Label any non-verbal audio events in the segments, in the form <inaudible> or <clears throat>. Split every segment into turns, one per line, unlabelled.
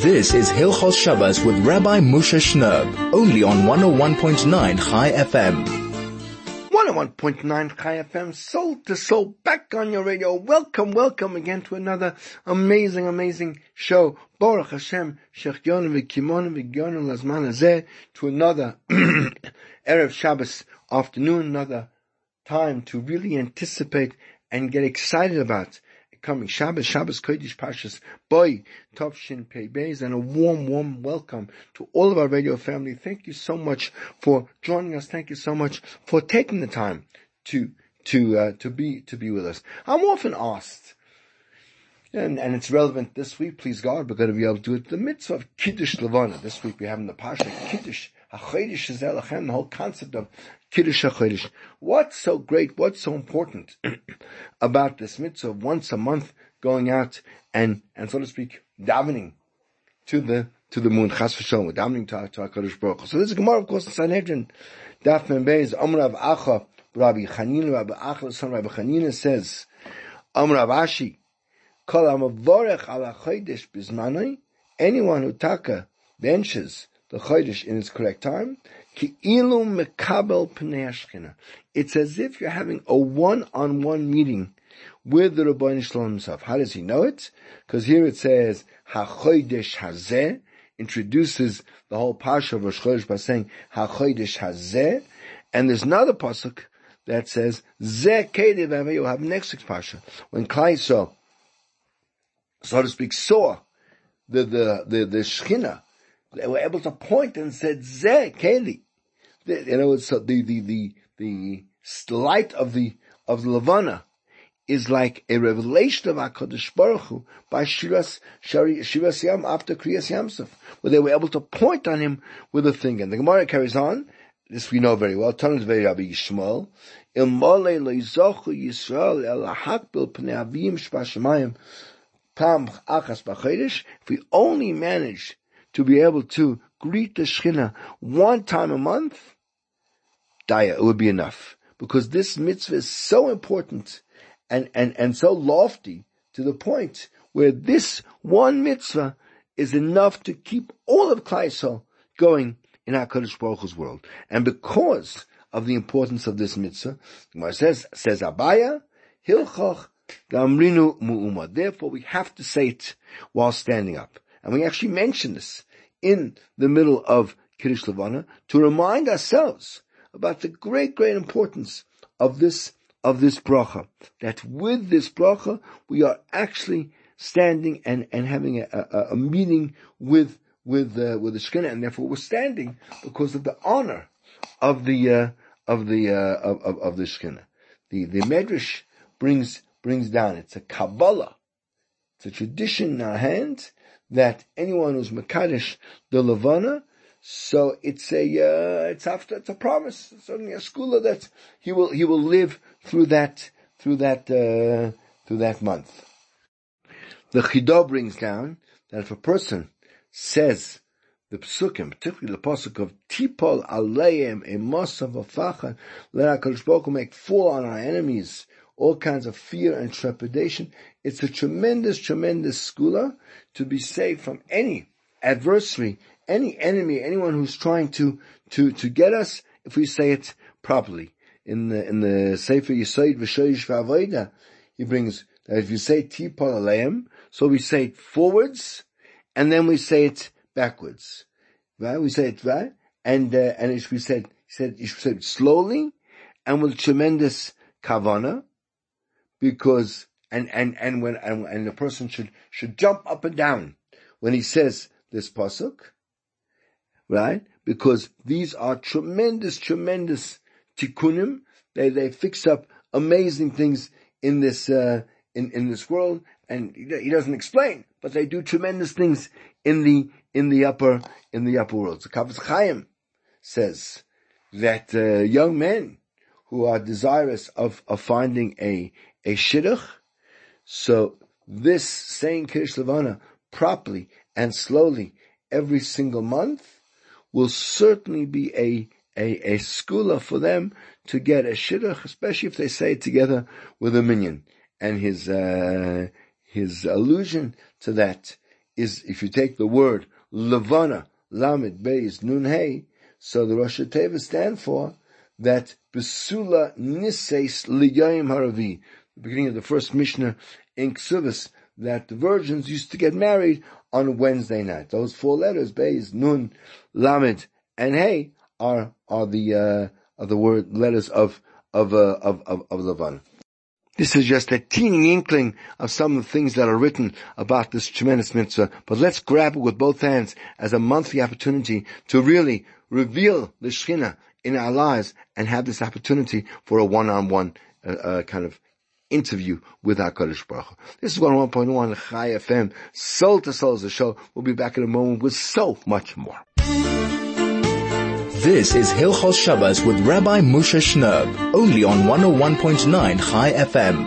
This is Hilchos Shabbos with Rabbi Moshe Shnerb, only on 101.9 Chai FM.
101.9 Chai FM, soul to soul, back on your radio. Welcome, welcome again to another amazing, amazing show. Baruch Hashem, Shechionu v'kimonu v'gyonu lazman hazeh, to another <clears throat> Erev Shabbos afternoon, another time to really anticipate and get excited about coming Shabbos, Shabbos Kodesh Pashas, Boy, Tovshin Beis, and a warm, warm welcome to all of our radio family. Thank you so much for joining us. Thank you so much for taking the time to, to, uh, to be, to be with us. I'm often asked, and, and it's relevant this week, please God, we're going to be able to do it. The mitzvah of Kiddush Levana. This week we have in the Pasha Kiddush the whole concept of Kiddush HaChodesh. What's so great, what's so important <clears throat> about this mitzvah of once a month going out and, and so to speak, davening to the, to the moon, chas v'shalom, davening to, to HaKadosh Baruch So this is Gemara, of course, in Sanhedrin, Daf Membeis, Amr Rav Acha, Rabbi Chanina, Rabbi Acha, son Rabbi Chanina says, Amr Rav Ashi, Kol amavorech ala chodesh bizmanoi, anyone who taka benches the Chodesh in its correct time, ki ilu mekabel pnei It's as if you're having a one-on-one meeting with the Rabbi Shalom himself. How does he know it? Because here it says, ha-chodesh hazeh, introduces the whole Pasha of Rosh Chodesh by saying, ha-chodesh hazeh, and there's another pasuk that says, zeh kedev you have next week's Pasha. When Klai saw, so to speak, saw the, the, the, the they were able to point and said, Zeh, Keli. You know, so the, the, the, the light of the, of the Levana is like a revelation of HaKadosh Baruch Hu by Shiras, Shari, Shiras Yam after Kriyas Yamsuf, where they were able to point on him with a finger. And the Gemara carries on, this we know very well, Tanit very Rabbi Yishmael, Il mole lo Yisrael el hakbil pnei avim shbashamayim pam achas b'chodesh, if we only manage to be able to greet the Shekhinah one time a month, daya, it would be enough. Because this mitzvah is so important and, and, and so lofty to the point where this one mitzvah is enough to keep all of Klaisel going in HaKadosh Baruch Hu's world. And because of the importance of this mitzvah, Gemara says, says Abaya, Hilchach Gamrinu Mu'uma. Therefore we have to say it while standing up. And we actually mention this in the middle of Kiddush Levana to remind ourselves about the great, great importance of this, of this bracha. That with this bracha, we are actually standing and, and having a, a, a meeting with, with, uh, with the Shekhinah, and therefore we're standing because of the honor of the, uh, of the, uh, of, of, of the Shekhinah. The, the Medrash brings, brings down, it's a Kabbalah. It's a tradition in our hands that anyone who's Makadish the Levana, so it's a, uh, it's after, it's a promise. It's only a school that he will, he will live through that, through that, uh, through that month. The Chidah brings down that if a person says the psukim, particularly the pasuk of Tipol Aleim Emosav Afachan, let our HaKadosh make fall on our enemies all kinds of fear and trepidation. It's a tremendous, tremendous skula to be saved from any adversary, any enemy, anyone who's trying to, to, to get us, if we say it properly. In the, in the Sefer Yisoid V'Shoyish V'Avoida, he brings that if you say Tipol Aleim, so we say it forwards, and then we say it backwards. Right? We say it, right? And, uh, and if we said, said, should say it slowly, and with tremendous kavana, because and and and when and, and the person should should jump up and down when he says this pasuk, right? Because these are tremendous, tremendous tikkunim. They they fix up amazing things in this uh, in in this world, and he doesn't explain, but they do tremendous things in the in the upper in the upper world. So Kavos Chaim says that uh, young men who are desirous of of finding a a shidduch. So this saying Kiddush Levana properly and slowly every single month will certainly be a a, a skula for them to get a shidduch, especially if they say it together with a minyan. And his uh, his allusion to that is, if you take the word Levana, Lamed, Beis, Nun, Hey, so the Rosh Teva stand for that Besula Nises Liyayim Haravi, the beginning of the first Mishnah in Ksubis, that the virgins used to get married on Wednesday night. Those four letters, Beis, Nun, Lamed, and Hey, are, are the, uh, are the word letters of, of, uh, of, of, of Levana. This is just a teeny inkling of some of the things that are written about this tremendous mitzvah, but let's grab it with both hands as a monthly opportunity to really reveal the Shekhinah in our lives and have this opportunity for a one-on-one uh, uh, kind of interview with our Kodesh Baruch This is 101.1 Chai FM, Soul to Soul is the show. We'll be back in a moment with so much more.
This is Hilchos Shabbos with Rabbi Moshe Shnerb, only on 101.9 Chai FM.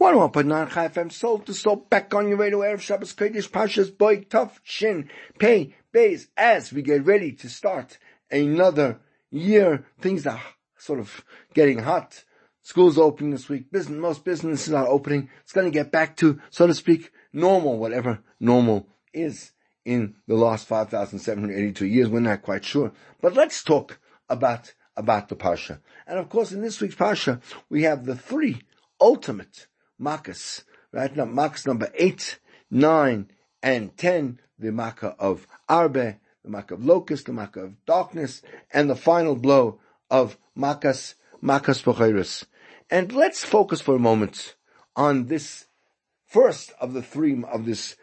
101.9 Chai FM, soul to soul, back on your radio, Erev Shabbos, Kodesh, Pashas, Boy, Tough, Shin, Pay, Bays, as we get ready to start another year. Things are sort of getting hot. School's opening this week. Business, most businesses are opening. It's going to get back to, so to speak, normal, whatever normal is in the last 5,782 years. We're not quite sure. But let's talk about, about the Parsha. And of course, in this week's Parsha, we have the three ultimate Makkahs, right? Now, Makkahs number 8, 9, and 10, the Makkah of Arbe, the Makkah of Locust, the Makkah of Darkness, and the final blow of Makkahs, Makkahs Pocheris. And let's focus for a moment on this first of the three of this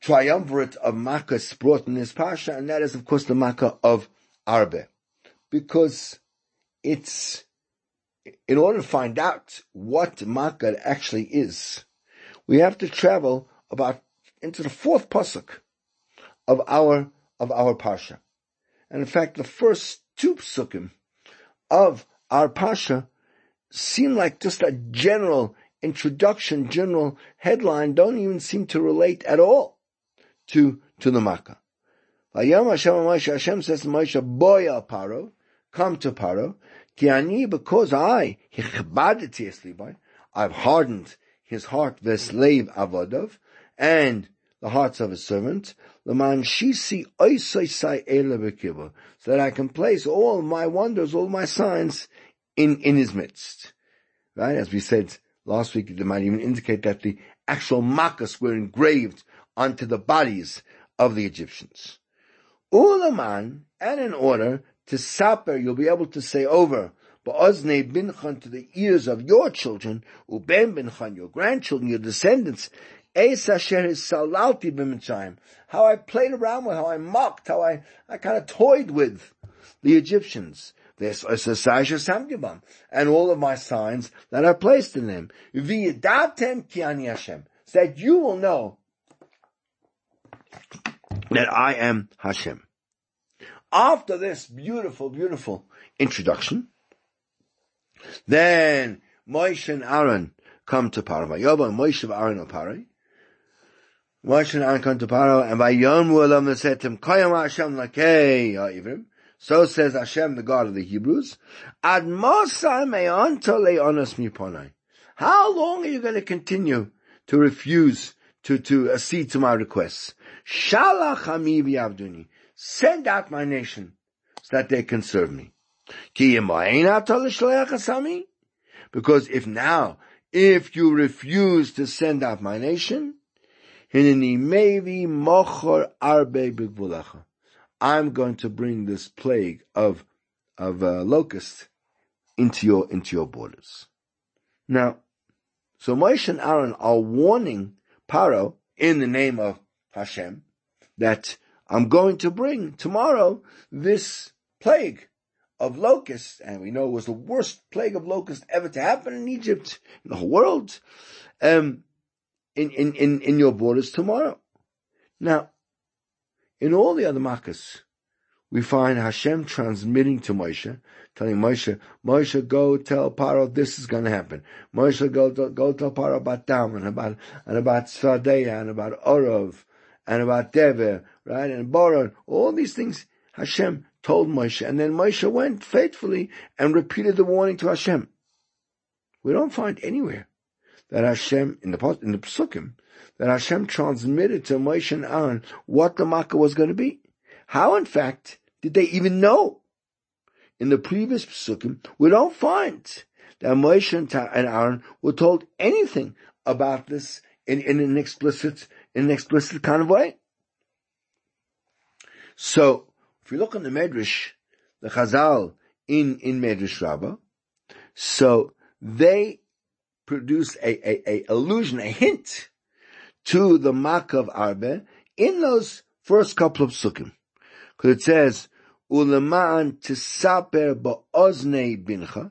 triumvirate of Makkahs brought in this Pasha, and that is of course the Makkah of Arbe. Because it's, in order to find out what Makkah actually is, we have to travel about into the fourth pasuk of our, of our Pasha. And in fact, the first two psukim of our Pasha seem like just a general introduction, general headline, don't even seem to relate at all to, to the Makkah. Vayam Hashem Moshe, Hashem says to Moshe, Boya Paro, come to Paro, ki ani, because I, hichbadeti eslibai, I've hardened his heart, slave avodov, and the hearts of his servant, leman shisi oisoisai elebekiva, so that I can place all my wonders, all my signs in, in his midst. Right? As we said last week, they might even indicate that the actual makas were engraved onto the bodies of the Egyptians. Ulaman, and in order to saper, you'll be able to say over, Ba'ozne binchan to the ears of your children, uben binchan, your grandchildren, your descendants, Es asher salalti b'mitzrayim. How I played around with, how I mocked, how I, I kind of toyed with the Egyptians. This and all of my signs that are placed in them. So that you will know that I am Hashem. After this beautiful, beautiful introduction, then Moshe and Aaron come to Paro. Vayoba Moshe and Aaron are Paro. Moshe and Aaron come to Paro, and Vayom Ulam him, Koyam Hashem lakei Ivrim. So says Hashem, the God of the Hebrews. Ad. How long are you going to continue to refuse to, to accede to my requests? Shalach v'yavduni. Send out my nation so that they can serve me. Because if now, if you refuse to send out my nation, I'm going to bring this plague of of uh, locusts into your into your borders. Now, so Moshe and Aaron are warning Paro in the name of Hashem, that I'm going to bring tomorrow this plague of locusts, and we know it was the worst plague of locusts ever to happen in Egypt, in the whole world, um, in, in, in, in your borders tomorrow. Now, in all the other Makkahs, we find Hashem transmitting to Moshe, telling Moshe, Moshe, go tell Paro this is going to happen. Moshe, go, go tell Paro about Dam and about, and about Svadeya and about Orov and about Dever, right? And Boron. All these things Hashem told Moshe. And then Moshe went faithfully and repeated the warning to Hashem. We don't find anywhere that Hashem, in the, in the Psukim, that Hashem transmitted to Moshe and Aaron what the Makkah was going to be. How, in fact, did they even know? In the previous Psukim, we don't find that Moshe and Aaron were told anything about this in, in an explicit, in an explicit kind of way. So, if you look in the Medrash, the Chazal in, in Medrash Rabbah, so they produce a, a, a allusion, a hint to the Makkah of Arbe in those first couple of Sukkim. Because it says, Uleman tisaper ba'ozne bincha,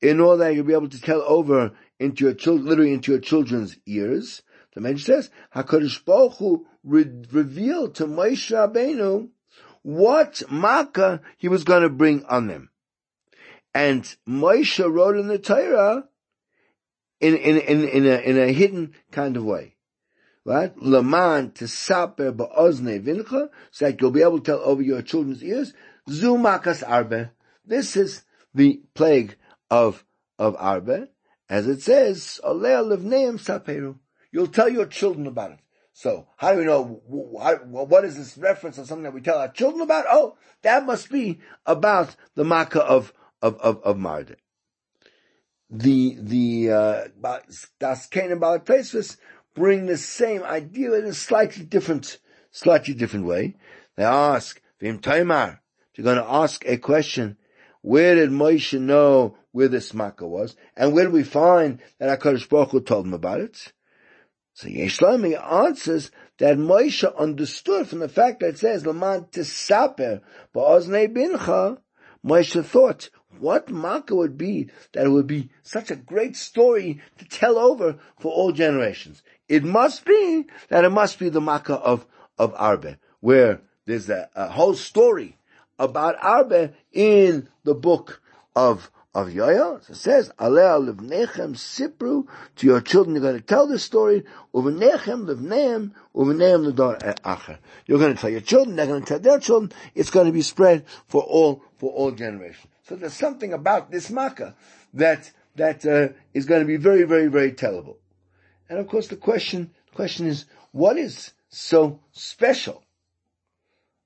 in order that you'll be able to tell over into your children, literally into your children's ears. The Medrash says, HaKadosh Baruch Hu re- revealed to Moshe Rabbeinu what Makkah he was going to bring on them. And Moshe wrote in the Torah in, in, in, in, a, in a hidden kind of way. Right? Laman to saper ba'ozne vincha, so that you'll be able to tell over your children's ears, zu makas arbe. This is the plague of, of arbe. As it says, oleh levneim saperu. You'll tell your children about it. So how do we know what is this reference of something that we tell our children about? Oh, that must be about the makkah of of of, of Marde. The the uh, Das Kain and Balak bring the same idea in a slightly different slightly different way. They ask Vim Taimar. They're going to ask a question. Where did Moshe know where this makkah was, and where do we find that Hakadosh Baruch Hu told him about it? So Yeshlami answers that Moshe understood from the fact that it says, Laman tisaper ba'oznei bincha, Moshe thought, what Makkah would be that it would be such a great story to tell over for all generations. It must be that it must be the Makkah of, of Arbe, where there's a, a whole story about Arbe in the book of of Yoya. So it says, Alea livnechem sipru, to your children you're going to tell this story, uvnechem livnehem, uvnehem l'dor acher. You're going to tell your children, they're going to tell their children, it's going to be spread for all, for all generations. So there's something about this makkah that, that uh, is going to be very, very, very tellable. And of course the question, the question is, what is so special,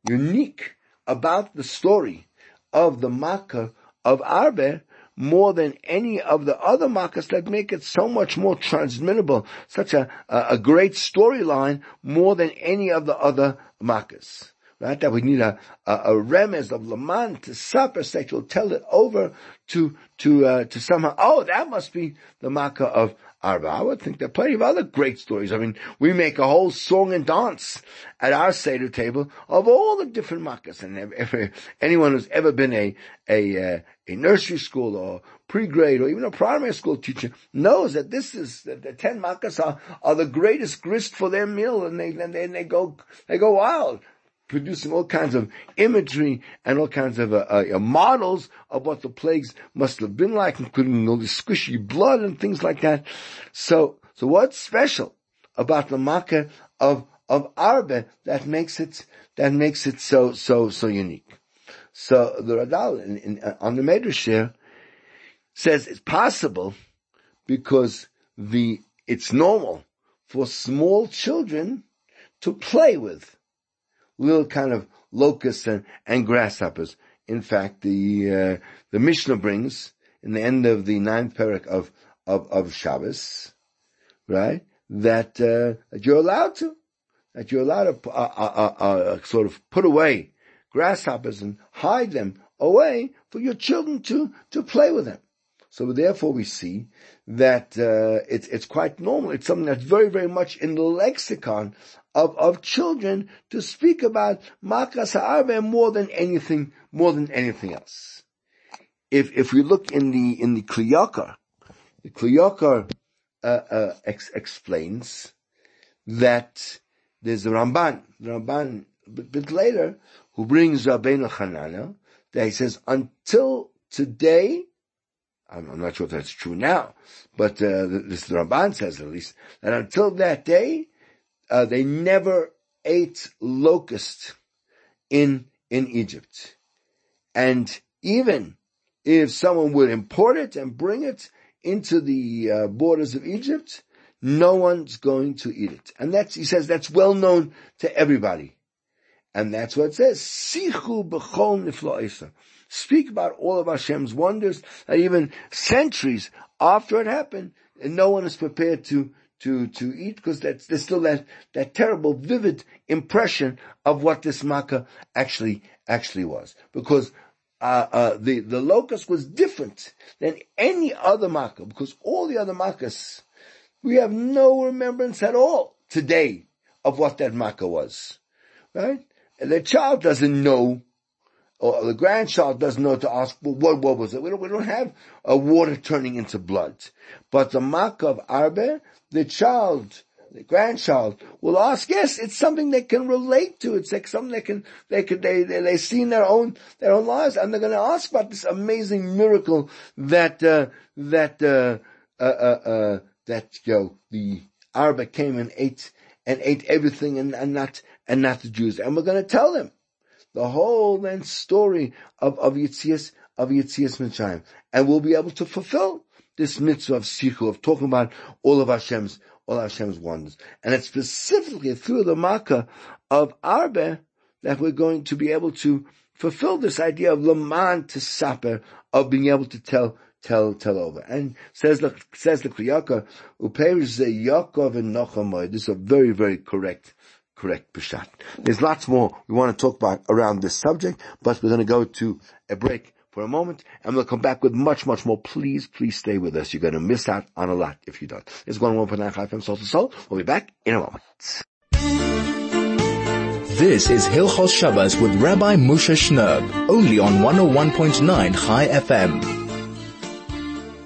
unique about the story of the makkah of Arbe more than any of the other makas that make it so much more transmittable, such a, a, great storyline more than any of the other makas. Right? That we need a, a, a of Laman to that will tell it over to, to, uh, to somehow, oh, that must be the makkah of. I would think there are plenty of other great stories. I mean, we make a whole song and dance at our Seder table of all the different makkahs. And if, if, anyone who's ever been a, a, uh, a nursery school or pre-grade or even a primary school teacher knows that this is, that the ten makkahs are, are the greatest grist for their meal and they, and they, and they go, they go wild producing all kinds of imagery and all kinds of uh, uh, models of what the plagues must have been like, including all the squishy blood and things like that. So, so what's special about the Makkah of of Arbe that makes it that makes it so so so unique? So the Radal in, in, uh, on the Medrash says it's possible because the it's normal for small children to play with little kind of locusts and, and grasshoppers. In fact, the uh, the Mishnah brings in the end of the ninth parak of of of Shabbos, right? That uh, that you're allowed to, that you're allowed to uh, uh, uh, uh, sort of put away grasshoppers and hide them away for your children to to play with them. So therefore, we see that uh, it's it's quite normal. It's something that's very very much in the lexicon of, of children to speak about Makas Ha'arbe more than anything, more than anything else. If, if we look in the, in the Kli Yakar, the Kli Yakar, uh, uh, ex- explains that there's a Ramban, the Ramban a bit, bit later, who brings Rabbeinu Hanana, that he says, until today, I'm, I'm, not sure if that's true now, but uh, this the Ramban says at least, that until that day, uh, they never ate locust in in Egypt, and even if someone would import it and bring it into the uh, borders of Egypt, no one's going to eat it. And that's, he says, that's well known to everybody. And that's what it says. Sichu. Speak about all of Hashem's wonders, that even centuries after it happened, and no one is prepared to, to, to eat because that's, there's still that, that terrible, vivid impression of what this makkah actually, actually was. Because uh, uh, the, the locust was different than any other makkah, because all the other makkahs, we have no remembrance at all today of what that makkah was. Right? And the child doesn't know, or the grandchild doesn't know to ask, well, what, what was it? We don't, we don't have a water turning into blood. But the makkah of Arbe, the child, the grandchild will ask, yes, it's something they can relate to. It's like something they can, they could, they, they, they see in their own, their own lives and they're going to ask about this amazing miracle that, uh, that, uh, uh, uh, uh that, you know, the Arba came and ate, and ate everything and, and not, and not the Jews. And we're going to tell them the whole then story of, of Yitzias, of Yitzias Mitzrayim. And we'll be able to fulfill this mitzvah of Sichu, of talking about all of Hashem's, all Hashem's wonders. And it's specifically through the Makkah of Arbe that we're going to be able to fulfill this idea of Laman to Saper, of being able to tell tell tell over. And says the says the Kli Yakar, Uperish Yaakov and Nochamoy. This is a very, very correct correct Peshat. There's lots more we want to talk about around this subject, but we're going to go to a break for a moment, and we'll come back with much, much more. Please, please stay with us. You're going to miss out on a lot if you don't. It's going on for nine FM Soul to Soul. We'll be back in a moment.
This is Hilchos Shabbos with Rabbi Moshe Shnerb, only on 101.9 Chai FM.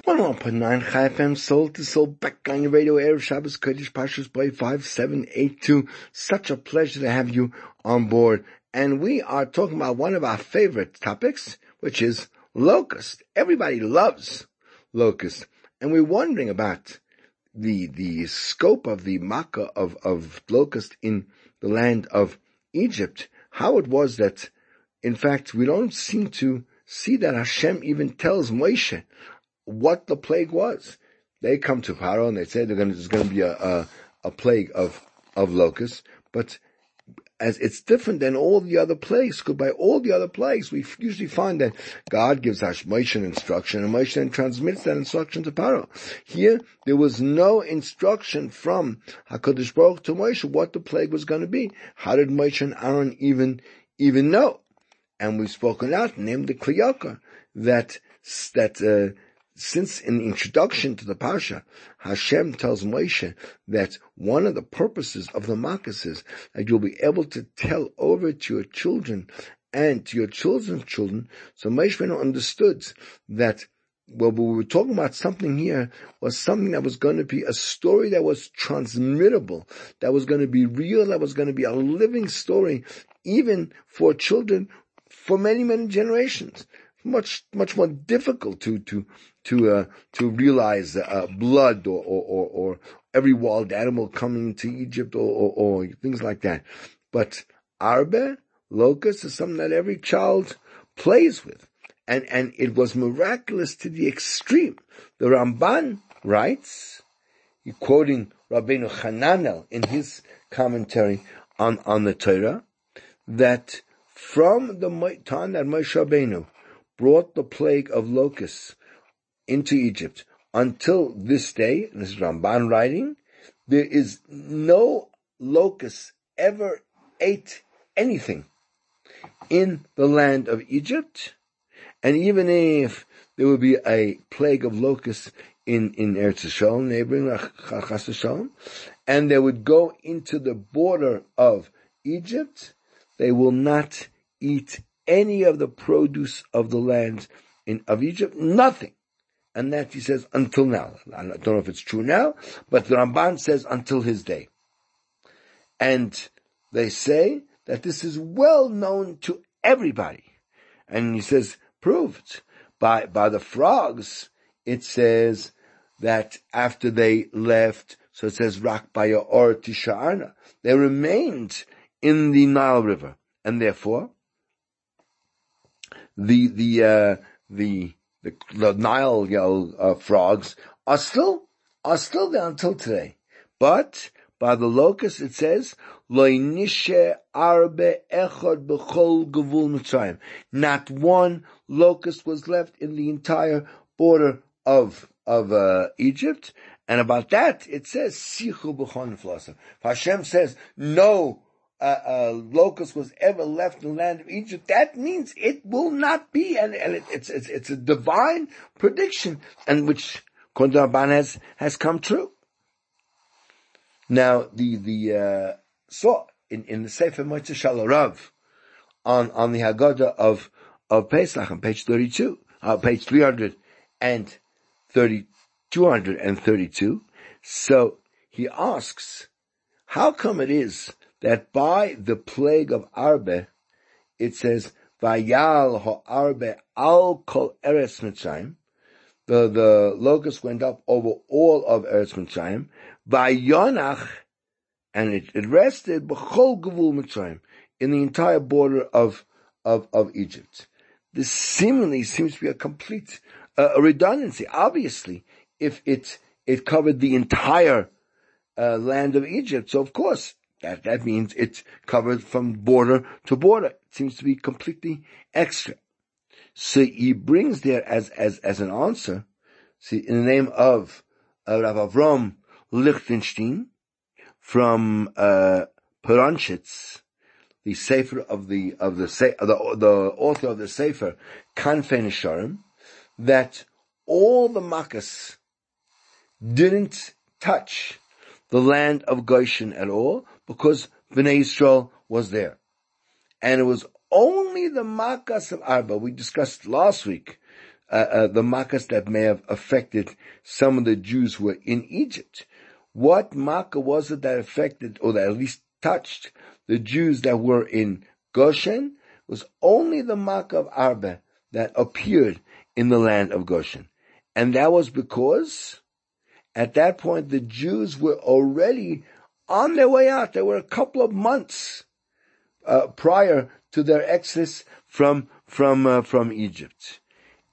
101.9 Chai FM, Soul to Soul, your radio, Erev Shabbos, Kodesh Pashas Boy 5782. Such a pleasure to have you on board. And we are talking about one of our favorite topics, which is locust. Everybody loves locust. And we're wondering about the, the scope of the makkah of, of locust in the land of Egypt, how it was that, in fact, we don't seem to see that Hashem even tells Moshe what the plague was. They come to Paro and they say to, there's going to be a, a, a plague of, of locusts, but as it's different than all the other plagues, because by all the other plagues, we usually find that God gives Moshe instruction, and Moshe then transmits that instruction to Paro. Here, there was no instruction from Hakadosh Baruch to Moshe what the plague was going to be. How did Moshe and Aaron even even know? And we've spoken out, named the Kli Yakar, that that. Uh, since in the introduction to the Pasha, Hashem tells Moshe that one of the purposes of the Makkahs is that you'll be able to tell over to your children and to your children's children. So Moshe understood that well, we were talking about something here was something that was going to be a story that was transmittable, that was going to be real, that was going to be a living story, even for children for many, many generations much much more difficult to to to uh, to realize uh, blood or, or, or, or, every wild animal coming to Egypt or, or, or things like that. But arbe locust is something that every child plays with, and and it was miraculous to the extreme. The Ramban writes, quoting Rabbeinu Hananel in his commentary on on the Torah, that from the time that Moshe Rabbeinu brought the plague of locusts into Egypt. Until this day, this is Ramban writing, there is no locust ever ate anything in the land of Egypt, and even if there would be a plague of locusts in, in Eretz Yisrael, neighboring Yisrael, and they would go into the border of Egypt, they will not eat any of the produce of the land in, of Egypt, nothing. And that he says until now. I don't know if it's true now, but the Ramban says until his day. And they say that this is well known to everybody. And he says, proved by, by the frogs, it says that after they left, so it says Rak or Tisha'arna, they remained in the Nile River. And therefore, the the uh, the the, the Nile, you know, uh, frogs are still, are still there until today. But by the locust it says, Not one locust was left in the entire border of, of, uh, Egypt. And about that, it says, Sichu Hashem says, no, uh, uh, locust was ever left in the land of Egypt, that means it will not be, and, and it, it's, it's, it's a divine prediction, and which, Kondarban has, has come true. Now, the, the, uh, in, in the Sefer Motzei Shalarav, on, on the Haggadah of, of Pesach on page 32, uh, page 330, 232. So he asks, how come it is that by the plague of Arbe, it says, Vayal ho-arbe al kol eretz Mitzrayim, the, the locust went up over all of Eretz Mitzrayim, Vayonach, and it, it rested b'chol gevul Mitzrayim, in the entire border of, of, of Egypt. This seemingly seems to be a complete uh, a redundancy. Obviously, if it, it covered the entire uh, land of Egypt, so of course, that, that means it's covered from border to border. It seems to be completely extra. So he brings there as, as, as an answer, see, in the name of uh, Rav Avram Lichtenstein from, uh, the Sefer of the, of the, the, the author of the Sefer, Kanfei Nesharim, that all the Makkahs didn't touch the land of Goshen at all, because Bnei Yisrael was there. And it was only the Makas of Arba, we discussed last week, uh, uh, the Makas that may have affected some of the Jews who were in Egypt. What Makkah was it that affected, or that at least touched, the Jews that were in Goshen? was only the Makkah of Arba that appeared in the land of Goshen. And that was because at that point the Jews were already on their way out. There were a couple of months uh, prior to their exodus from from uh, from Egypt,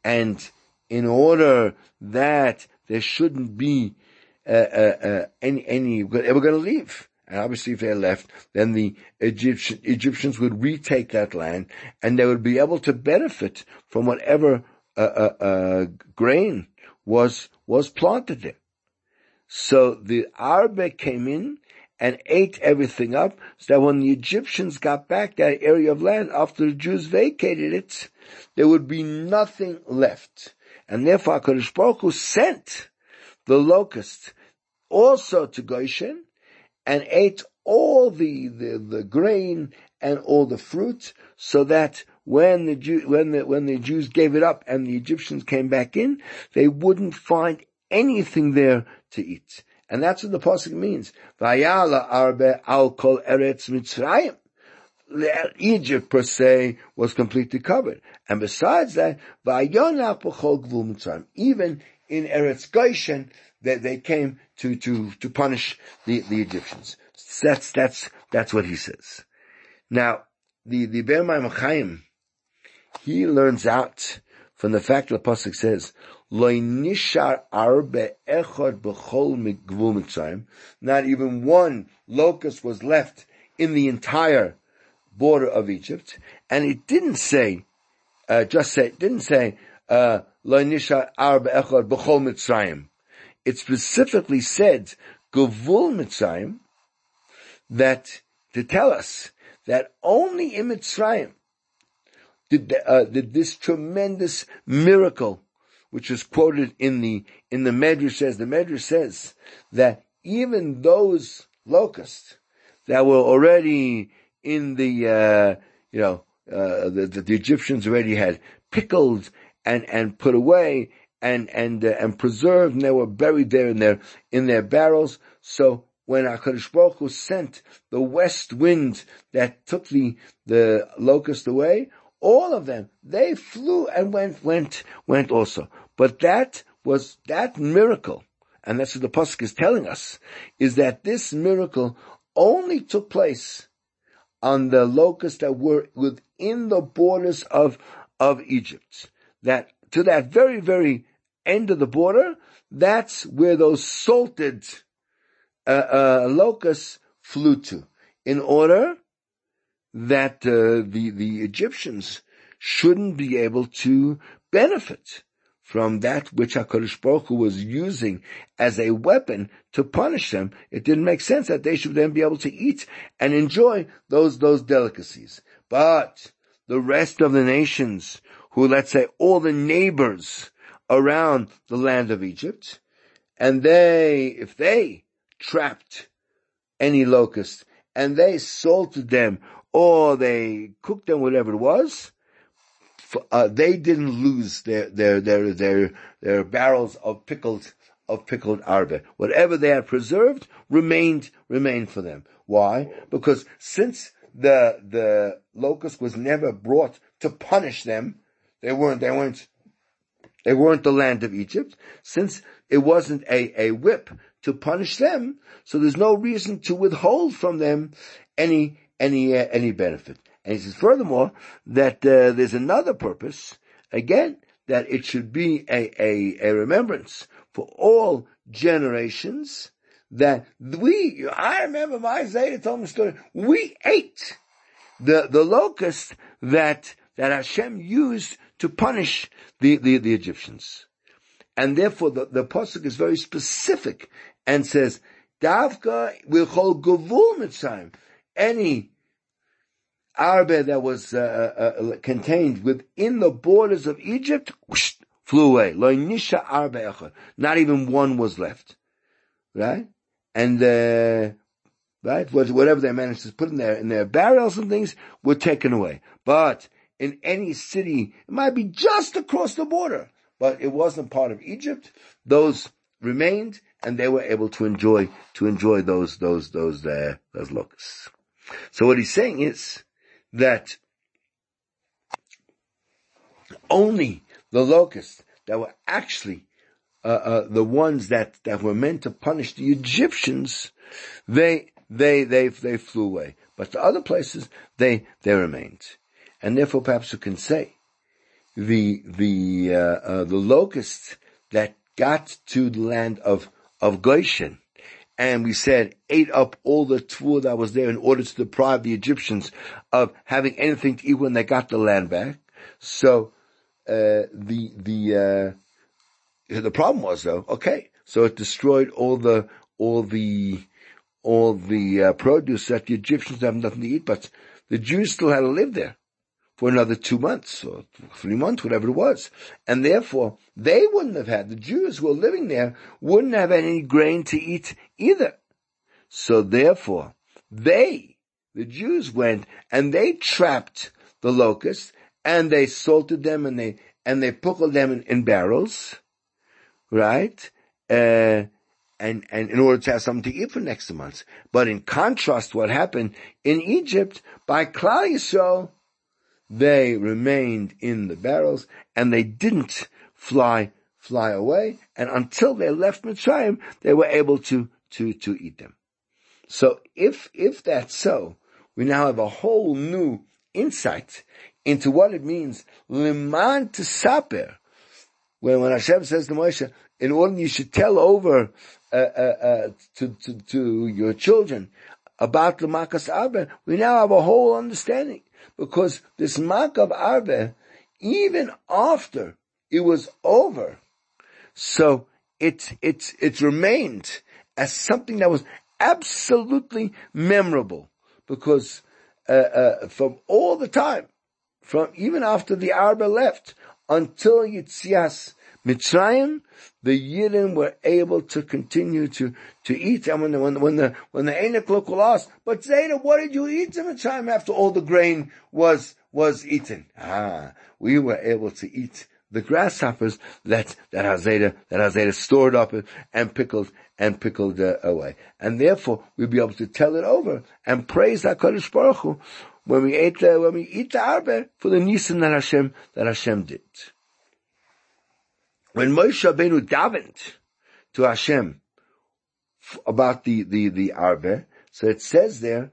and in order that there shouldn't be uh, uh, uh any any they were going to leave. And obviously, if they left, then the Egyptian, Egyptians would retake that land, and they would be able to benefit from whatever uh, grain was was planted there. So the Arbe came in and ate everything up, so that when the Egyptians got back that area of land after the Jews vacated it, there would be nothing left. And therefore HaKadosh Baruch Hu sent the locust also to Goshen and ate all the, the, the grain and all the fruit so that when the Jew, when the, when the Jews gave it up and the Egyptians came back in, they wouldn't find anything there to eat. And that's what the pasuk means. Vayala arbe al kol eretz mitzrayim. Egypt per se was completely covered. And besides that. Even in Eretz Goshen, they, they came to, to, to punish the, the Egyptians. That's, that's, that's what he says. Now, the, the Ber Chaim, he learns out from the fact that the pasuk says, not even one locust was left in the entire border of Egypt, and it didn't say, uh, just say, it didn't say, uh, it specifically said, Gavul Mitzrayim, that, to tell us that only in Mitzrayim did, uh, did this tremendous miracle which is quoted in the, in the Medrash says, the Medrash says that even those locusts that were already in the, uh, you know, uh, the, the, the, Egyptians already had pickled and, and put away and, and, uh, and preserved and they were buried there in their, in their barrels. So when HaKadosh Baruch Hu sent the west wind that took the, the locust away, all of them, they flew and went, went, went also. But that was, that miracle, and that's what the Pasuk is telling us, is that this miracle only took place on the locusts that were within the borders of, of Egypt. That to that very, very end of the border, that's where those salted uh, uh, locusts flew to, in order that uh, the the Egyptians shouldn't be able to benefit from that which HaKadosh Baruch Hu was using as a weapon to punish them. It didn't make sense that they should then be able to eat and enjoy those, those delicacies. But the rest of the nations who, let's say, all the neighbors around the land of Egypt, and they, if they trapped any locusts and they salted them or they cooked them, whatever it was, uh, they didn't lose their, their, their, their, their barrels of pickled, of pickled arbe. Whatever they had preserved remained, remained for them. Why? Because since the, the locust was never brought to punish them, they weren't, they weren't, they weren't the land of Egypt. Since it wasn't a, a whip to punish them, so there's no reason to withhold from them any, any, uh, any benefit. And he says furthermore that uh, there's another purpose, again, that it should be a, a, a remembrance for all generations that we, I remember my Zayda told me a story, we ate the, the locust that, that Hashem used to punish the, the, the Egyptians. And therefore the, the Pasuk is very specific and says, Davka will hold Gavul Mitzrayim. Any arbe that was uh, uh, uh, contained within the borders of Egypt whoosh, flew away. Not even one was left. Right? And, uh, right? Whatever they managed to put in their, in their barrels and things were taken away. But in any city, it might be just across the border, but it wasn't part of Egypt. Those remained and they were able to enjoy, to enjoy those, those, those, uh, those locusts. So what he's saying is, that only the locusts that were actually uh, uh, the ones that, that were meant to punish the Egyptians, they they they they flew away. But the other places they they remained, and therefore perhaps you can say the the uh, uh the locusts that got to the land of of Goshen and we said ate up all the tool that was there in order to deprive the Egyptians of having anything to eat when they got the land back. So uh, the the uh, the problem was though, okay, so it destroyed all the all the all the uh, produce that the Egyptians have nothing to eat, but the Jews still had to live there for another two months or three months, whatever it was. And therefore, they wouldn't have had, the Jews who were living there wouldn't have any grain to eat either. So therefore, they, the Jews went and they trapped the locusts and they salted them and they, and they pickled them in, in barrels, right? Uh, and, and in order to have something to eat for next months. But in contrast, what happened in Egypt by Klal they remained in the barrels and they didn't fly, fly away. And until they left Mitzrayim, they were able to, to, to eat them. So if, if that's so, we now have a whole new insight into what it means, liman to saper. When, when Hashem says to Moshe, in order you should tell over, uh, uh, uh, to, to, to your children about the Makas Arbe, we now have a whole understanding because this Makav Arbe, even after it was over, so it, it, it remained as something that was absolutely memorable because uh, uh, from all the time, from even after the Arba left until Yitzias Mitzrayim, the Yidden were able to continue to, to eat. And when the, when the, when the, when the Enoch ask, but Zayda, what did you eat in Mitzrayim after all the grain was, was eaten? Ah, we were able to eat the grasshoppers that, that Hazeda, that Hazeda stored up and pickled and pickled uh, away. And therefore, we'll be able to tell it over and praise HaKadosh Baruch Hu when we eat, uh, when we eat the arbe for the nisan that Hashem, that Hashem did. When Moshe Rabbeinu davened to Hashem about the, the, the Arbe, so it says there,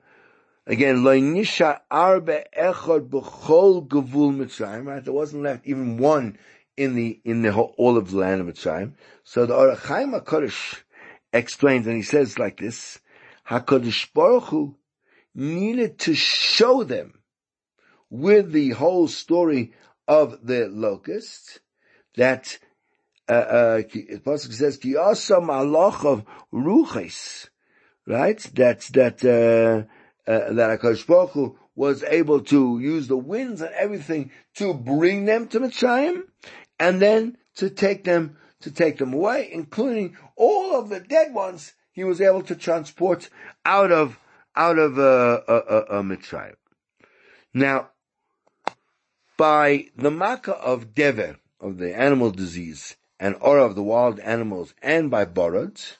again, Lo nisha Arbe echad b'chol gavul Mitzrayim, right? There wasn't left even one in the in the whole, all of the land of Mitzrayim. So the Ohr HaChaim Hakadosh explains, and he says like this: Hakadosh Baruch Hu needed to show them with the whole story of the locust that uh, uh, Pasuk says ki asa malach of ruches, right? That that uh, uh, that Hakadosh Baruch Hu was able to use the winds and everything to bring them to Mitzrayim, and then to take them to take them away, including all of the dead ones. He was able to transport out of out of uh, uh, uh, uh Mitzrayim. Now, by the makkah of dever of the animal disease and or of the wild animals, and by borod,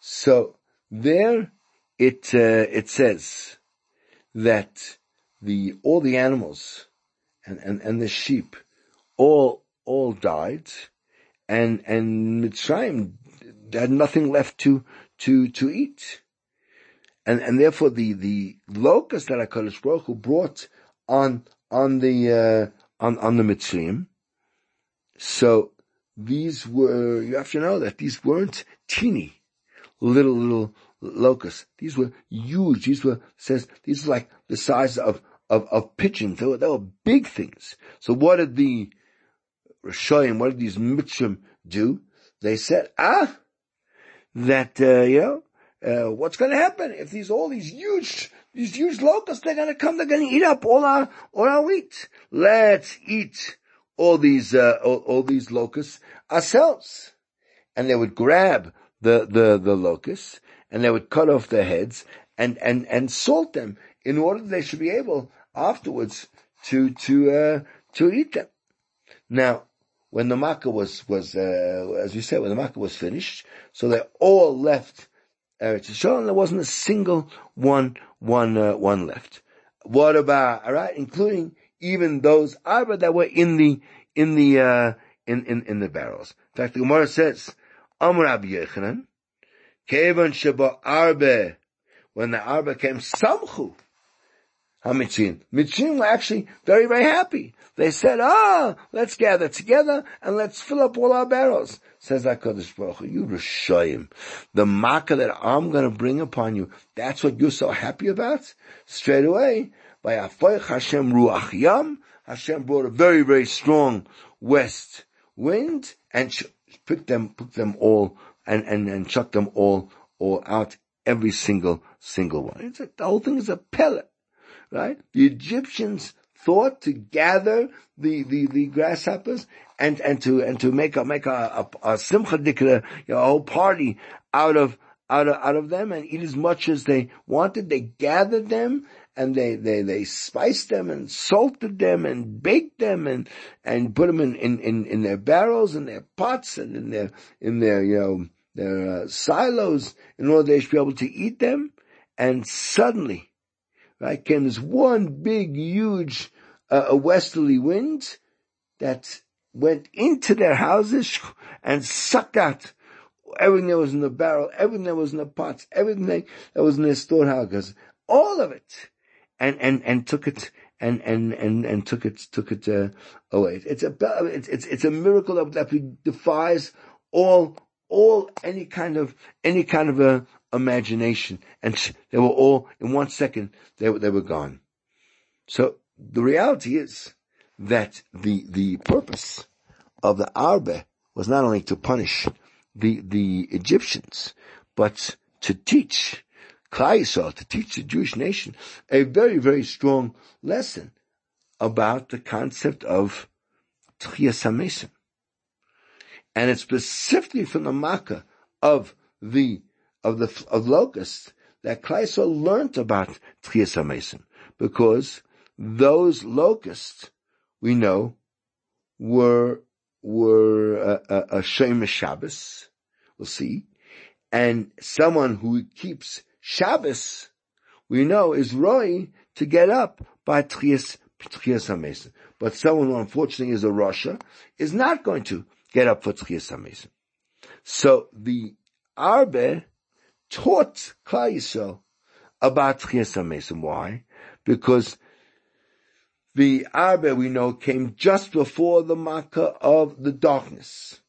so there it uh, it says that the all the animals and, and, and the sheep all all died, and and Mitzrayim had nothing left to to to eat, and and therefore the the locust that Hakadosh Baruch Hu brought on on the uh, on on the Mitzrayim. So these were you have to know that these weren't teeny little little locusts. These were huge. These were says these were like the size of of, of pigeons. They were, they were big things. So what did the Rishoyim, what did these Mitzrim do? They said, ah, that, uh, you know, uh, what's going to happen if these all these huge these huge locusts they're going to come they're going to eat up all our all our wheat let's eat all these uh, all, all, these locusts ourselves and they would grab the the the locusts and they would cut off their heads and and and salt them in order that they should be able afterwards to to uh, to eat them now when the makkah was was uh, as you said when the makkah was finished so they all left Eretz Yisrael, and there wasn't a single one, one, uh, one left. What about, alright, including even those arba that were in the, in the, uh, in, in, in the barrels. In fact, the Gemara says, Amr Rabbi Yechanan, Kevan Sheba Arbe, when the Arba came, Samchu, HaMitzin. Mitzin were actually very, very happy. They said, ah, let's gather together and let's fill up all our barrels. Says HaKadosh Baruch Hu, you Rishoyim. The makkah that I'm going to bring upon you, that's what you're so happy about? Straight away, by Afoich Hashem Ruach Yam, Hashem brought a very, very strong west wind and picked them, put them all and, and, and chucked them all, all out, every single, single one. It's a, the whole thing is a pellet right? The Egyptians thought to gather the, the, the grasshoppers and, and to, and to make a, make a, a, a simcha dikra, a whole party out of, out of, out of them and eat as much as they wanted. They gathered them and they, they, they spiced them and salted them and baked them and, and put them in, in, in, in their barrels and their pots and in their, in their, you know, their uh, silos in order they should be able to eat them. And suddenly, right, came this one big, huge, uh, westerly wind that went into their houses and sucked out everything that was in the barrel, everything that was in the pots, everything that was in the storehouses, all of it, and, and, and took it, and, and, and, and took it, took it, uh, away. It's a, it's, it's, it's a miracle that, that defies all, all, any kind of, any kind of a, imagination, and they were all in one second they were, they were gone. So the reality is that the the purpose of the Arbe was not only to punish the the Egyptians, but to teach Klal to teach the Jewish nation a very very strong lesson about the concept of Tchias And it's specifically from the Makkah of the of the of locusts that Kleisel learned about Tchias because those locusts we know were were a, a, a Shabbos, we'll see, and someone who keeps Shabbos, we know is Roy to get up by Tchias Tchias HaMesim. But someone who unfortunately is a Russia is not going to get up for Tchias HaMesim. So the Arbe taught Klal Yisrael about Tchias HaMesim. Why? Because The Arba we know came just before the Makkah of the darkness.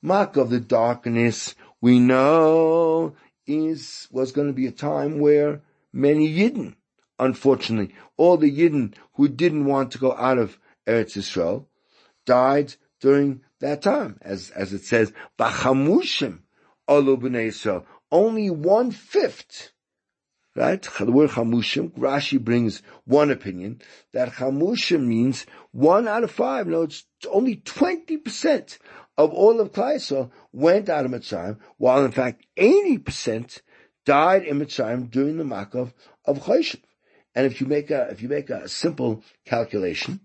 Makkah of the darkness we know is, was going to be a time where many Yidden, unfortunately, all the Yidden who didn't want to go out of Eretz Yisrael, died during that time, as, as it says, Bachamushim Olu B'nai Yisrael. Only one fifth, right? The word Chamushim, Rashi brings one opinion, that Chamushim means one out of five. No, it's only 20% of all of Klal went out of Mitzrayim, while in fact 80% died in Mitzrayim during the Makov of Choshev. And if you make a, if you make a simple calculation,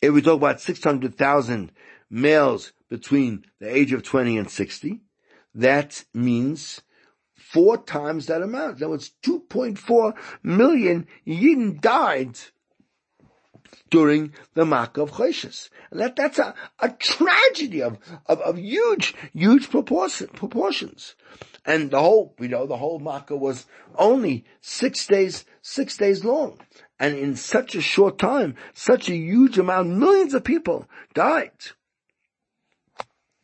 if we talk about 600,000 males between the age of 20 and 60, that means four times that amount. That was 2.4 million Yidden died during the Makkah of Choshes. And that, that's a, a tragedy of, of, of huge, huge proportion, proportions. And the whole, we know, the whole Makkah was only six days, six days long. And in such a short time, such a huge amount, millions of people died.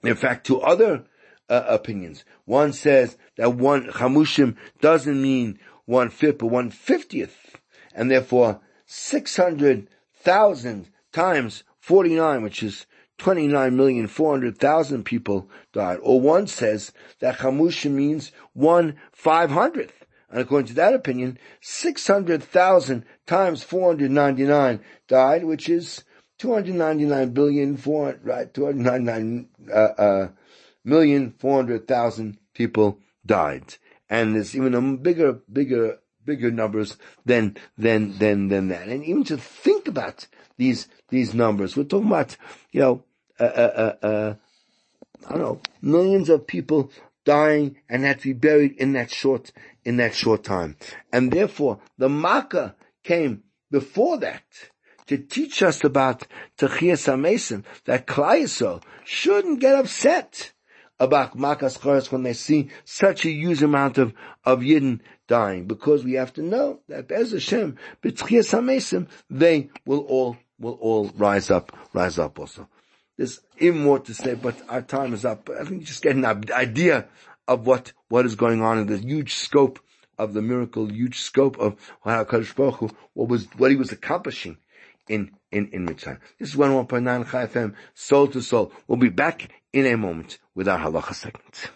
In fact, two other uh, opinions. One says that one chamushim doesn't mean one fifth, but one fiftieth, and therefore six hundred thousand times forty nine, which is twenty nine million four hundred thousand people died. Or one says that chamushim means one five hundredth. And according to that opinion, 600,000 times 499 died, which is 299 billion, four, right, 299, uh, uh, million, 400,000 people died. And there's even a bigger, bigger, bigger numbers than, than, than, than that. And even to think about these, these numbers, we're talking about, you know, uh, uh, uh, uh I don't know, millions of people dying and had to be buried in that short, in that short time. And therefore, the Makkah came before that to teach us about Techias HaMesim, that Klal shouldn't get upset about Makas Choros when they see such a huge amount of, of Yidden dying, because we have to know that Bez Hashem, B'tchias HaMesim, they will all, will all rise up, rise up also. There's even more to say, but our time is up. I think you just getting an idea of what, what is going on in the huge scope of the miracle, huge scope of how HaKadosh Baruch Hu, what was, what he was accomplishing in, in, in Mitzrayim. This is 101.9 Chai FM, soul to soul. We'll be back in a moment with our halacha segment.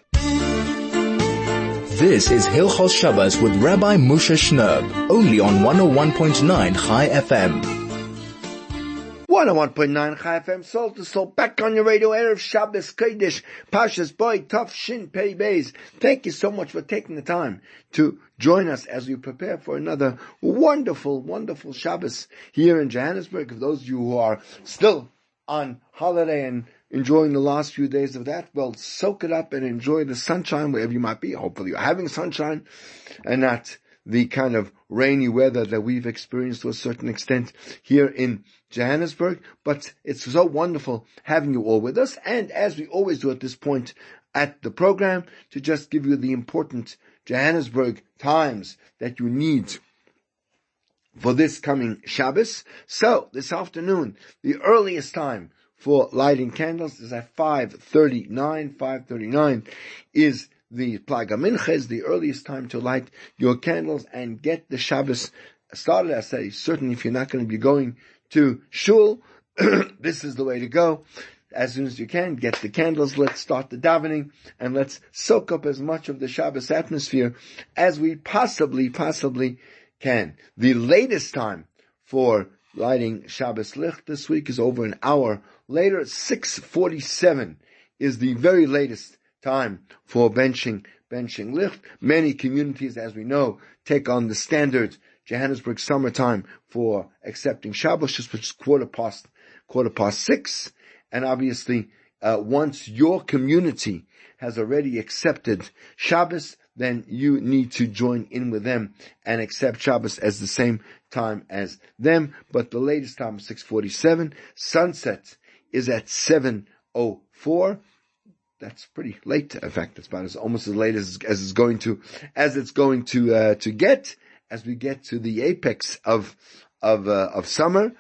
This is Hilchos Shabbos with Rabbi Moshe Shnerb, only on 101.9 Chai FM.
101.9 Chai FM, Soul to Soul, back on your radio, Erev Shabbos, Kodesh, Pashas Boy, Tough Shin, Pei Beis. Thank you so much for taking the time to join us as we prepare for another wonderful, wonderful Shabbos here in Johannesburg. For those of you who are still on holiday and enjoying the last few days of that, well, soak it up and enjoy the sunshine wherever you might be. Hopefully you're having sunshine and not the kind of rainy weather that we've experienced to a certain extent here in Johannesburg, but it's so wonderful having you all with us. And as we always do at this point at the program, to just give you the important Johannesburg times that you need for this coming Shabbos. So this afternoon, the earliest time for lighting candles is at 5.39. 5.39 is the Plaga is the earliest time to light your candles and get the Shabbos started. I say, certainly if you're not going to be going to shul. <clears throat> this is the way to go. As soon as you can, get the candles, let's start the davening, and let's soak up as much of the Shabbos atmosphere as we possibly, possibly can. The latest time for lighting Shabbos Licht this week is over an hour later. 647 is the very latest time for benching, benching Licht. Many communities, as we know, take on the standard Johannesburg summertime for accepting Shabbos, which is quarter past, quarter past six. And obviously, uh, once your community has already accepted Shabbos, then you need to join in with them and accept Shabbos as the same time as them. But the latest time is 647. Sunset is at 704. That's pretty late. In fact, it's about as almost as late as, as it's going to, as it's going to, uh, to get as we get to the apex of of uh, of summer.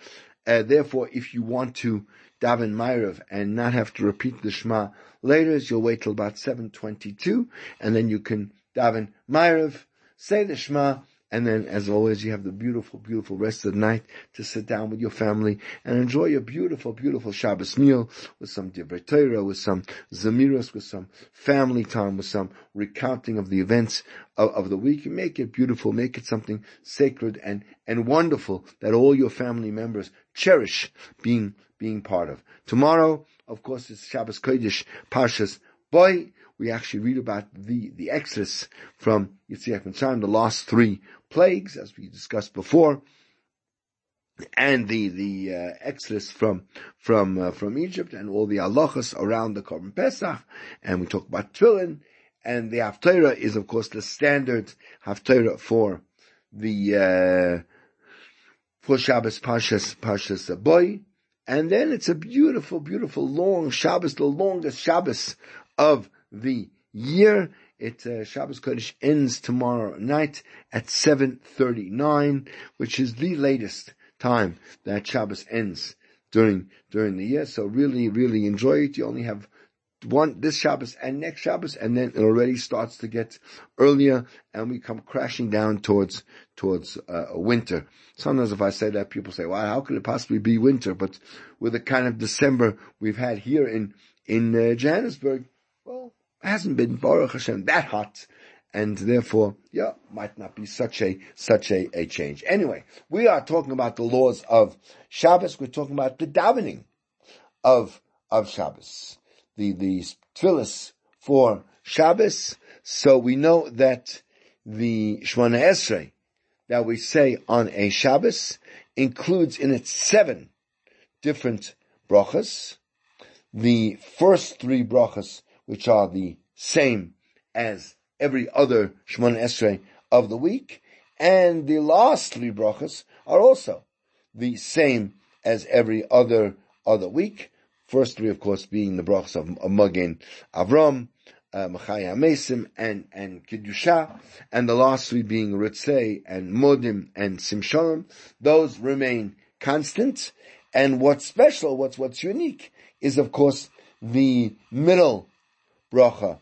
Uh, therefore, if you want to daven Ma'ariv and not have to repeat the Shema later, you'll wait till about 7.22, and then you can daven Ma'ariv, say the Shema, and then, as always, you have the beautiful, beautiful rest of the night to sit down with your family and enjoy a beautiful, beautiful Shabbos meal with some Divrei Torah, with some Zemiros, with some family time, with some recounting of the events of, of the week. Make it beautiful, make it something sacred and, and wonderful that all your family members cherish being, being part of. Tomorrow, of course, it's Shabbos Kodesh Parshas Boy we actually read about the, the exodus from Yitzias Mitzrayim, the last three plagues, as we discussed before, and the the uh, exodus from from uh, from Egypt and all the halachas around the Korban Pesach, and we talk about Tefillin, and the Haftarah is of course the standard Haftarah for the uh, for Shabbos Pashas Pashas Boy, and then it's a beautiful, beautiful long Shabbos, the longest Shabbos of the year. It uh, Shabbos Kodesh ends tomorrow night at 7:39, which is the latest time that Shabbos ends during during the year. So really, really enjoy it. You only have one this Shabbos and next Shabbos, and then it already starts to get earlier, and we come crashing down towards towards uh, winter. Sometimes, if I say that, people say, "Well, how could it possibly be winter?" But with the kind of December we've had here in in uh, Johannesburg, well, hasn't been Baruch Hashem that hot, and therefore, yeah, might not be such a such a, a change. Anyway, we are talking about the laws of Shabbos. We're talking about the davening of of Shabbos, the the tefillas for Shabbos. So we know that the Shemona Esrei that we say on a Shabbos includes in it seven different brachas. The first three brachas which are the same as every other Shemona Esrei of the week, and the last three brachas are also the same as every other other week. First three, of course, being the brachas of, of Magen Avram, uh, Mesim, and, and Kiddusha, and the last three being Ritzei and Modim and Simshonim. Those remain constant. And what's special, what's, what's unique, is of course the middle bracha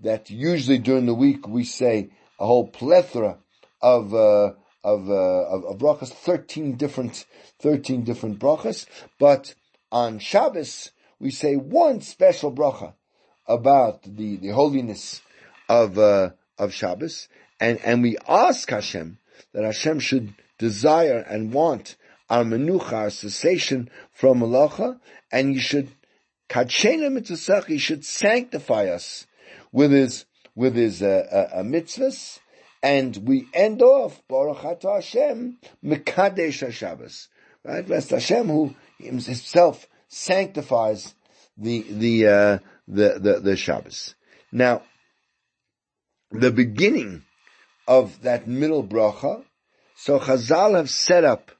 that usually during the week we say a whole plethora of uh, of, uh, of, of brachas, thirteen different thirteen different brachas, but on Shabbos we say one special bracha about the, the holiness of uh, of Shabbos, and and we ask Hashem that Hashem should desire and want our menucha, our cessation from malacha, and you should Kachena mitzvah, should sanctify us with his, with his, uh, uh, uh mitzvahs, and we end off, Baruch Hashem, Mekadesh HaShabbos. Right? Rest Hashem who himself sanctifies the, the, uh, the, the, the Shabbos. Now, the beginning of that middle bracha, so Chazal have set up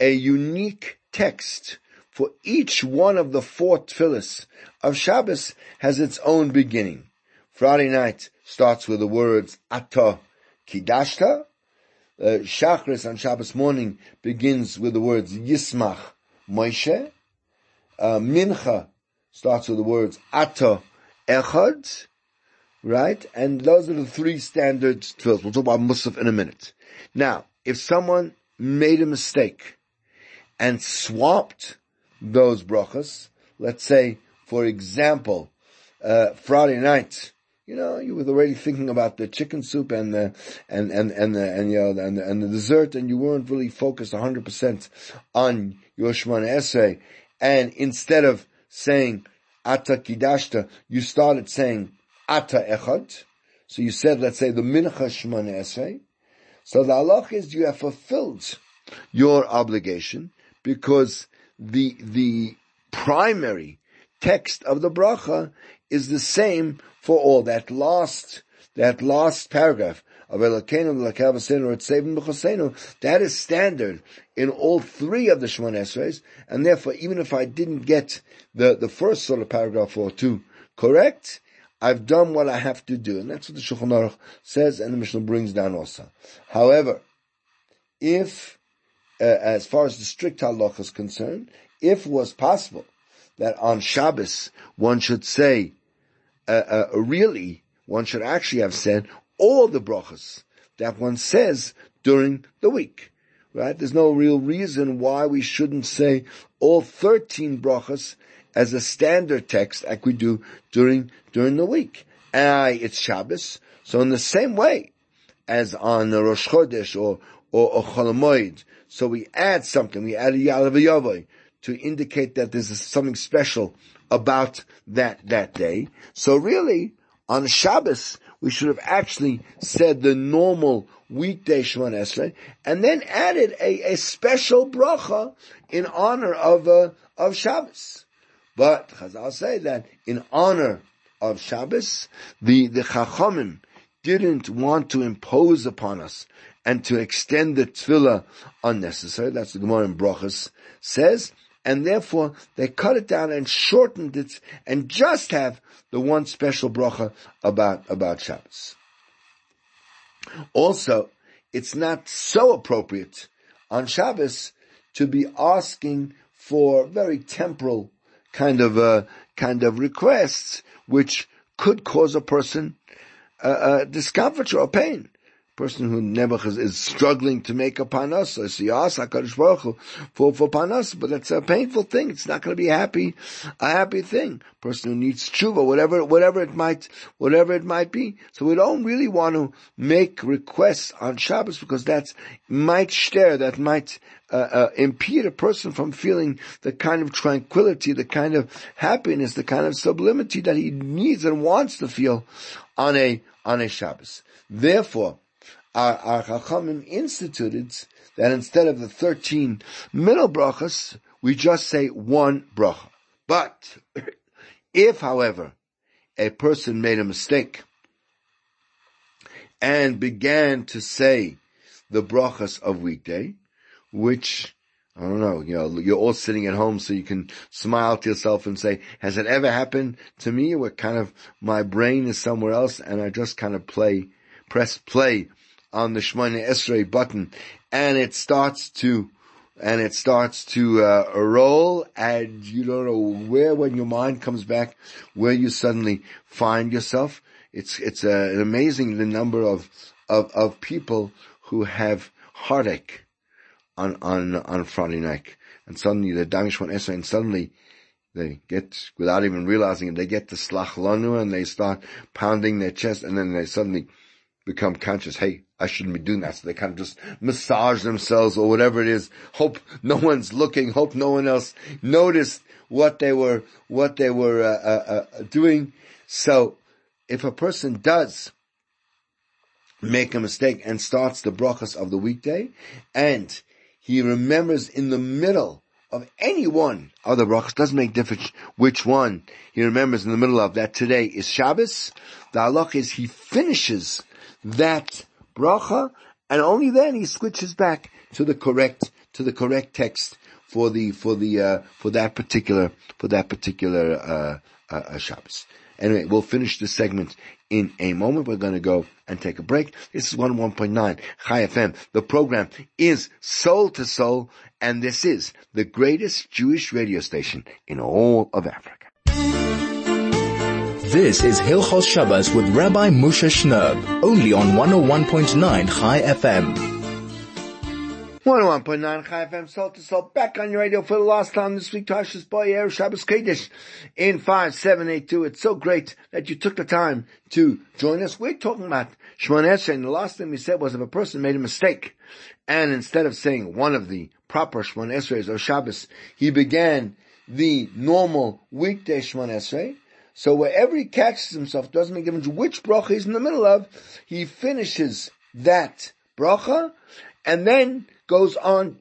a unique text for each one of the four tefillas of Shabbos has its own beginning. Friday night starts with the words Ata Kidashta. Uh, Shachris on Shabbos morning begins with the words Yismach Moshe. Uh, Mincha starts with the words Ata Echad. Right? And those are the three standard tefillas. We'll talk about Musaf in a minute. Now, if someone made a mistake and swapped those brachas. Let's say, for example, uh, Friday night, you know, you were already thinking about the chicken soup and the, and, and, and the, and, you know, and the, and the dessert and you weren't really focused 100% on your Shemana Esrei. And instead of saying Ata Kidashta, you started saying Ata Echad. So you said, let's say the Mincha Shemana Esrei. So the halach is you have fulfilled your obligation because the, the primary text of the bracha is the same for all. That last, that last paragraph of Elokeinu tzevim b'chosenu, that is standard in all three of the Shemon Esreis, and therefore even if I didn't get the, the first sort of paragraph or two correct, I've done what I have to do, and that's what the Shulchan Aruch says, and the Mishnah brings down also. However, if uh, as far as the strict halacha is concerned, if was possible that on Shabbos one should say, uh, uh, really, one should actually have said all the brachas that one says during the week. Right? There's no real reason why we shouldn't say all 13 brachas as a standard text like we do during, during the week. Uh, it's Shabbos. So in the same way as on Rosh Chodesh or, or, or Cholamoid, so we add something, we add a Yalav to indicate that there's something special about that, that day. So really, on Shabbos, we should have actually said the normal weekday Shemon Esrei, and then added a, a special bracha in honor of, uh, of Shabbos. But Chazal say that in honor of Shabbos, the, the Chachamim didn't want to impose upon us and to extend the tefillah unnecessary. That's the Gemara in Brachas says. And therefore, they cut it down and shortened it and just have the one special bracha about, about Shabbos. Also, it's not so appropriate on Shabbos to be asking for very temporal kind of, uh, kind of requests, which could cause a person uh, uh, discomfort or pain person who Nebuch is, struggling to make a panas, so he asks HaKadosh Baruch Hu for, for panas, but it's a painful thing. It's not going to be a happy, a happy thing. Person who needs tshuva, whatever, whatever it might, whatever it might be. So we don't really want to make requests on Shabbos because that's might stare, that might uh, uh, impede a person from feeling the kind of tranquility, the kind of happiness, the kind of sublimity that he needs and wants to feel on a on a Shabbos. Therefore, our, our Chachamim instituted that instead of the 13 middle brachas, we just say one bracha. But, <clears throat> if however, a person made a mistake and began to say the brachas of weekday, which I don't know, you know, you're all sitting at home so you can smile to yourself and say, has it ever happened to me where kind of my brain is somewhere else and I just kind of play, press play on the Shemona Esrei button and it starts to and it starts to uh, roll and you don't know where when your mind comes back where you suddenly find yourself. It's it's uh, an amazing the number of of of people who have heartache on on on Friday night. And suddenly the one Esrei and suddenly they get, without even realizing it, they get to slach lanu and they start pounding their chest and then they suddenly become conscious, hey, I shouldn't be doing that. So they kind of just massage themselves or whatever it is. Hope no one's looking. Hope no one else noticed what they were, what they were uh, uh, uh, doing. So if a person does make a mistake and starts the brachas of the weekday and he remembers in the middle of any one of the brachas, doesn't make difference which one he remembers in the middle of, that today is Shabbos, the halach is he finishes that bracha, and only then he switches back to the correct to the correct text for the for the uh, for that particular for that particular uh, uh, uh Shabbos. Anyway, we'll finish this segment in a moment. We're going to go and take a break. This is 101.9 Chai FM. The program is Soul to Soul, and this is the greatest Jewish radio station in all of Africa.
This is Hilchos Shabbos with Rabbi Moshe Shnerb, only on 101.9 Chai FM.
101.9 Chai FM, Soul to Soul, back on your radio for the last time this week, Tashis Boy Air Shabbos Kodesh in 5782. It's so great that you took the time to join us. We're talking about Shemon Esrei, and the last thing we said was if a person made a mistake, and instead of saying one of the proper Esreis or Shabbos, he began the normal weekday Shemon Esrei, so wherever he catches himself, doesn't make difference which bracha he's in the middle of, he finishes that bracha and then goes on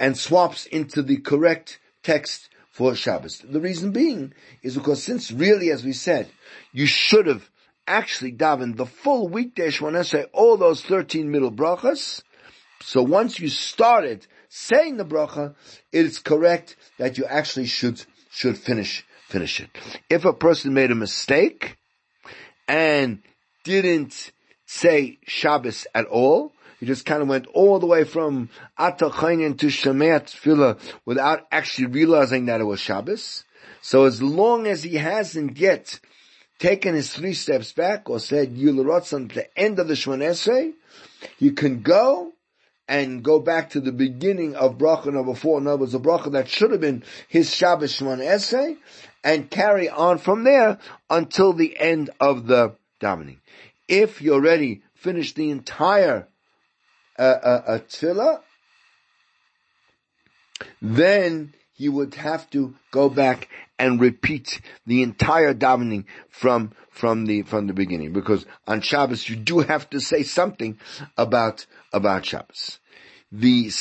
and swaps into the correct text for Shabbos. The reason being is because since really, as we said, you should have actually davened the full weekday say all those 13 middle brachas. So once you started saying the bracha, it is correct that you actually should, should finish finish it. If a person made a mistake and didn't say Shabbos at all, He just kind of went all the way from Ata Chayin to Shemeat Tefillah without actually realizing that it was Shabbos. So as long as he hasn't yet taken his three steps back or said Yularotzan at the end of the Shemon Esrei, you can go and go back to the beginning of bracha number four. In other words, a bracha that should have been his Shabbos Esrei, and carry on from there until the end of the davening. If you already finished the entire uh, uh, uh, tefillah, then you would have to go back and repeat the entire davening from from the from the beginning because on Shabbos you do have to say something about about Shabbos. The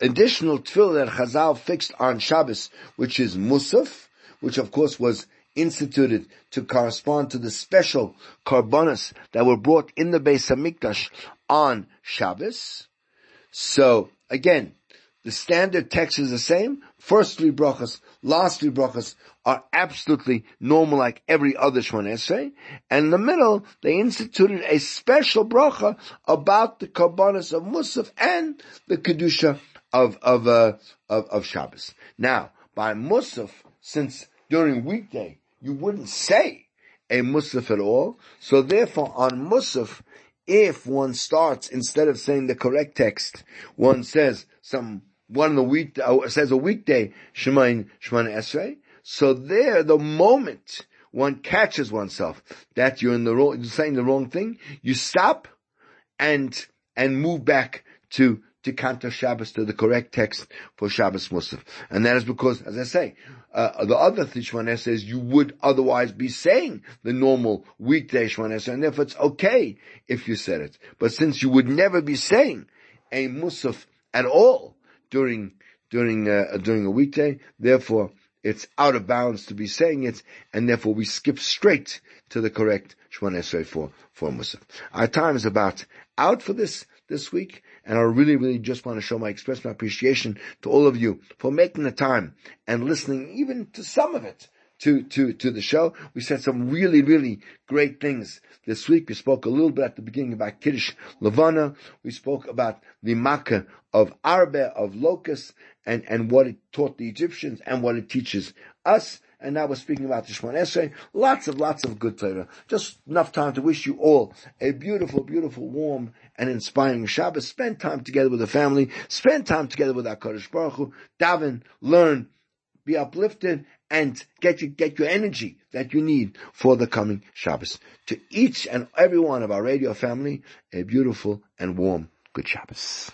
additional tefillah that Chazal fixed on Shabbos, which is Musaf, which of course was instituted to correspond to the special karbonas that were brought in the Beis Hamikdash on Shabbos. So again, the standard text is the same. First three brachas, last three brachas are absolutely normal like every other Shemon Esrei. And in the middle, they instituted a special bracha about the karbonas of Musaf and the Kedusha of, of, uh, of, of Shabbos. Now, by Musaf, since during weekday you wouldn't say a Musaf at all, so therefore on Musaf, if one starts, instead of saying the correct text, one says some one of the week uh, says a weekday Shemain Shemana Esrei. So there, the moment one catches oneself that you're in the wrong, you're saying the wrong thing, you stop and and move back to to Kantor Shabbos to the correct text for Shabbos Musaf. And that is because, as I say, uh, the other Shemana says you would otherwise be saying the normal weekday Shemana and therefore it's okay if you said it. But since you would never be saying a Musaf at all, during during uh, during a weekday. Therefore, it's out of bounds to be saying it, and therefore we skip straight to the correct Esrei for for Musaf. Our time is about out for this this week, and I really, really just want to show my express my appreciation to all of you for making the time and listening even to some of it to, to, to the show. We said some really, really great things this week. We spoke a little bit at the beginning about Kiddush Levana. We spoke about the Makkah of Arbe, of locusts, and, and what it taught the Egyptians and what it teaches us. And now we're speaking about the Shemon Esrei. Lots of, lots of good Torah. Just enough time to wish you all a beautiful, beautiful, warm, and inspiring Shabbos. Spend time together with the family. Spend time together with our Kodesh Baruch Hu. Daven, learn, be uplifted, and get get your energy that you need for the coming Shabbos. To each and every one of our radio family, a beautiful and warm good Shabbos.